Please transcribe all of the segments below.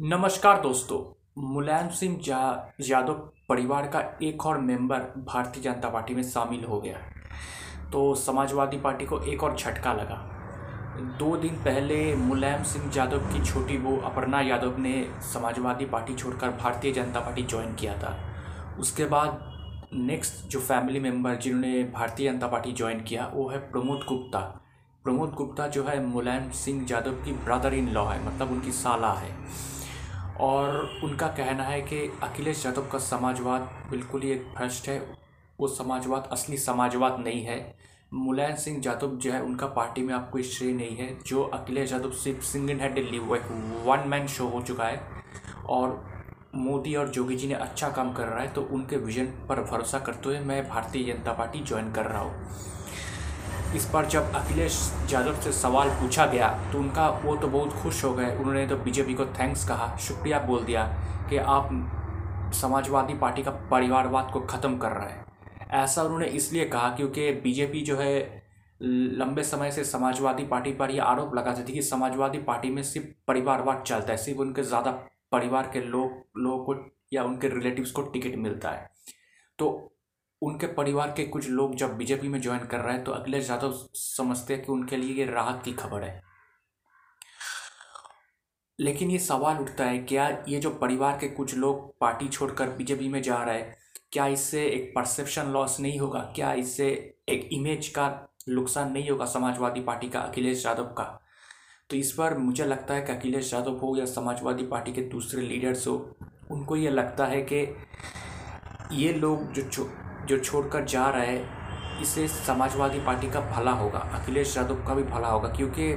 नमस्कार दोस्तों, मुलायम सिंह यादव परिवार का एक और मेंबर भारतीय जनता पार्टी में शामिल हो गया। तो समाजवादी पार्टी को एक और झटका लगा। दो दिन पहले मुलायम सिंह यादव की छोटी बहू अपर्णा यादव ने समाजवादी पार्टी छोड़कर भारतीय जनता पार्टी ज्वाइन किया था। उसके बाद नेक्स्ट जो फैमिली मेंबर जिन्होंने भारतीय जनता पार्टी ज्वाइन किया, वो है प्रमोद गुप्ता। प्रमोद गुप्ता जो है मुलायम सिंह यादव की ब्रदर इन लॉ है मतलब उनकी साला है। और उनका कहना है कि अखिलेश यादव का समाजवाद बिल्कुल ही एक भ्रष्ट है। वो समाजवाद, असली समाजवाद नहीं है। मुलायम सिंह यादव जो है, उनका पार्टी में आपको श्रेय नहीं है। जो अखिलेश यादव, सिर्फ़ सिंगल हैंडेडली वो एक वन मैन शो हो चुका है और मोदी और जोगी जी ने अच्छा काम कर रहा है तो उनके विजन पर भरोसा करते हुए मैं भारतीय जनता पार्टी ज्वाइन कर रहा हूँ। इस पर जब अखिलेश यादव से सवाल पूछा गया तो उनका वो तो बहुत खुश हो गए। उन्होंने तो बीजेपी को थैंक्स कहा, शुक्रिया बोल दिया कि आप समाजवादी पार्टी का परिवारवाद को ख़त्म कर रहे हैं। ऐसा उन्होंने इसलिए कहा क्योंकि बीजेपी जो है, लंबे समय से समाजवादी पार्टी पर यह आरोप लगाती थी कि समाजवादी पार्टी में सिर्फ़ परिवारवाद चलता है, सिर्फ़ उनके ज़्यादा परिवार के लोग, लोगों को या उनके रिलेटिव्स को टिकट मिलता है। तो उनके परिवार के कुछ लोग जब बीजेपी में ज्वाइन कर रहे हैं तो अखिलेश यादव समझते हैं कि उनके लिए ये राहत की खबर है। लेकिन ये सवाल उठता है, क्या ये जो परिवार के कुछ लोग पार्टी छोड़कर बीजेपी में जा रहे हैं, क्या इससे एक परसेप्शन लॉस नहीं होगा? क्या इससे एक इमेज का नुकसान नहीं होगा समाजवादी पार्टी का, अखिलेश यादव का? तो इस पर मुझे लगता है कि अखिलेश यादव हो या समाजवादी पार्टी के दूसरे लीडर्स हो, उनको ये लगता है कि ये लोग जो जो छोड़कर जा रहा है इससे समाजवादी पार्टी का भला होगा। अखिलेश यादव का भी भला होगा, क्योंकि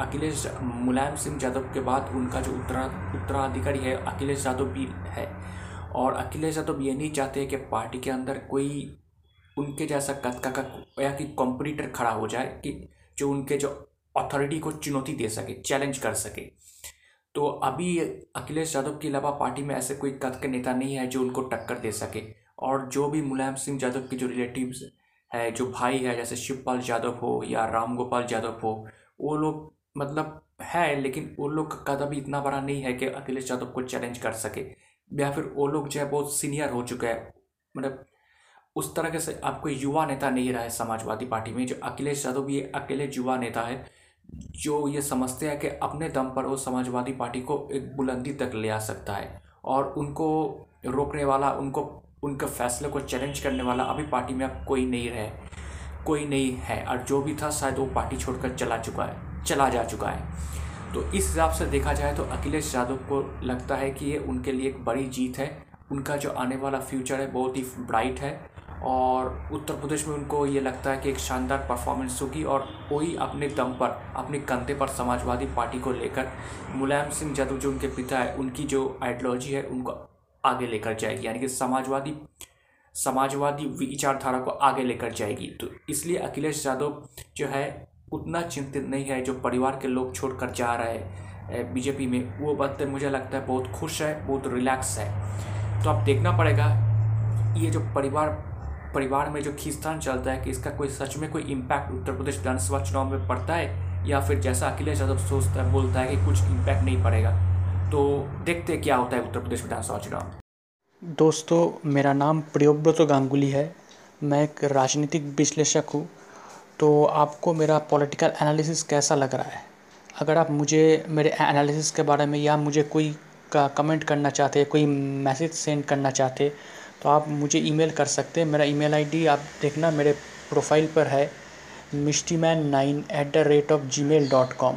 अखिलेश मुलायम सिंह यादव के बाद उनका जो उत्तरा, उत्तराधिकारी है, अखिलेश यादव भी है। और अखिलेश यादव ये नहीं चाहते कि पार्टी के अंदर कोई उनके जैसा कद का या कि कॉम्पिटिटर खड़ा हो जाए, कि जो उनके जो अथॉरिटी को चुनौती दे सके चैलेंज कर सके। तो अभी अखिलेश यादव के अलावा पार्टी में ऐसे कोई कद के नेता नहीं है जो उनको टक्कर दे सके। और जो भी मुलायम सिंह यादव के जो रिलेटिव्स है, जो भाई है, जैसे शिवपाल यादव हो या राम गोपाल यादव हो, वो लोग मतलब है, लेकिन वो लोग का कदम इतना बड़ा नहीं है कि अखिलेश यादव को चैलेंज कर सके। या फिर वो लोग जो है, बहुत सीनियर हो चुके हैं। मतलब उस तरह के से आप कोई युवा नेता नहीं रहा है समाजवादी पार्टी में। जो अखिलेश यादव ये अकेले युवा नेता है, जो ये समझते हैं कि अपने दम पर वो समाजवादी पार्टी को एक बुलंदी तक ले आ सकता है और उनको रोकने वाला, उनको उनके फैसले को चैलेंज करने वाला अभी पार्टी में अब कोई नहीं रहे, कोई नहीं है और जो भी था शायद वो पार्टी छोड़कर चला चुका है, चला जा चुका है। तो इस हिसाब से देखा जाए तो अखिलेश यादव को लगता है कि ये उनके लिए एक बड़ी जीत है। उनका जो आने वाला फ्यूचर है बहुत ही ब्राइट है और उत्तर प्रदेश में उनको ये लगता है कि एक शानदार परफॉर्मेंस होगी और वही अपने दम पर, अपने कंधे पर समाजवादी पार्टी को लेकर, मुलायम सिंह यादव जो उनके पिता है, उनकी जो आइडियोलॉजी है, उनको आगे लेकर जाएगी, यानी कि समाजवादी समाजवादी विचारधारा को आगे लेकर जाएगी। तो इसलिए अखिलेश यादव जो है, उतना चिंतित नहीं है, जो परिवार के लोग छोड़कर जा रहे हैं बीजेपी में, वो बात मुझे लगता है बहुत खुश है, बहुत रिलैक्स है। तो अब देखना पड़ेगा, ये जो परिवार परिवार में जो खींचतान चलता है कि इसका कोई सच में कोई इम्पैक्ट उत्तर प्रदेश विधानसभा चुनाव में पड़ता है, या फिर जैसा अखिलेश यादव सोचता है, बोलता है कि कुछ इम्पैक्ट नहीं पड़ेगा। तो देखते क्या होता है उत्तर प्रदेश विधानसभा चुनाव। दोस्तों, मेरा नाम प्रियोव्रत गांगुली है। मैं एक राजनीतिक विश्लेषक हूँ। तो आपको मेरा पॉलिटिकल एनालिसिस कैसा लग रहा है? अगर आप मुझे, मेरे एनालिसिस के बारे में या मुझे कोई का कमेंट करना चाहते कोई मैसेज सेंड करना चाहते तो आप मुझे ईमेल कर सकते हैं। मेरा ईमेल आईडी आप देखना, मेरे प्रोफ़ाइल पर है Mishti man nine at the rate of Gmail dot com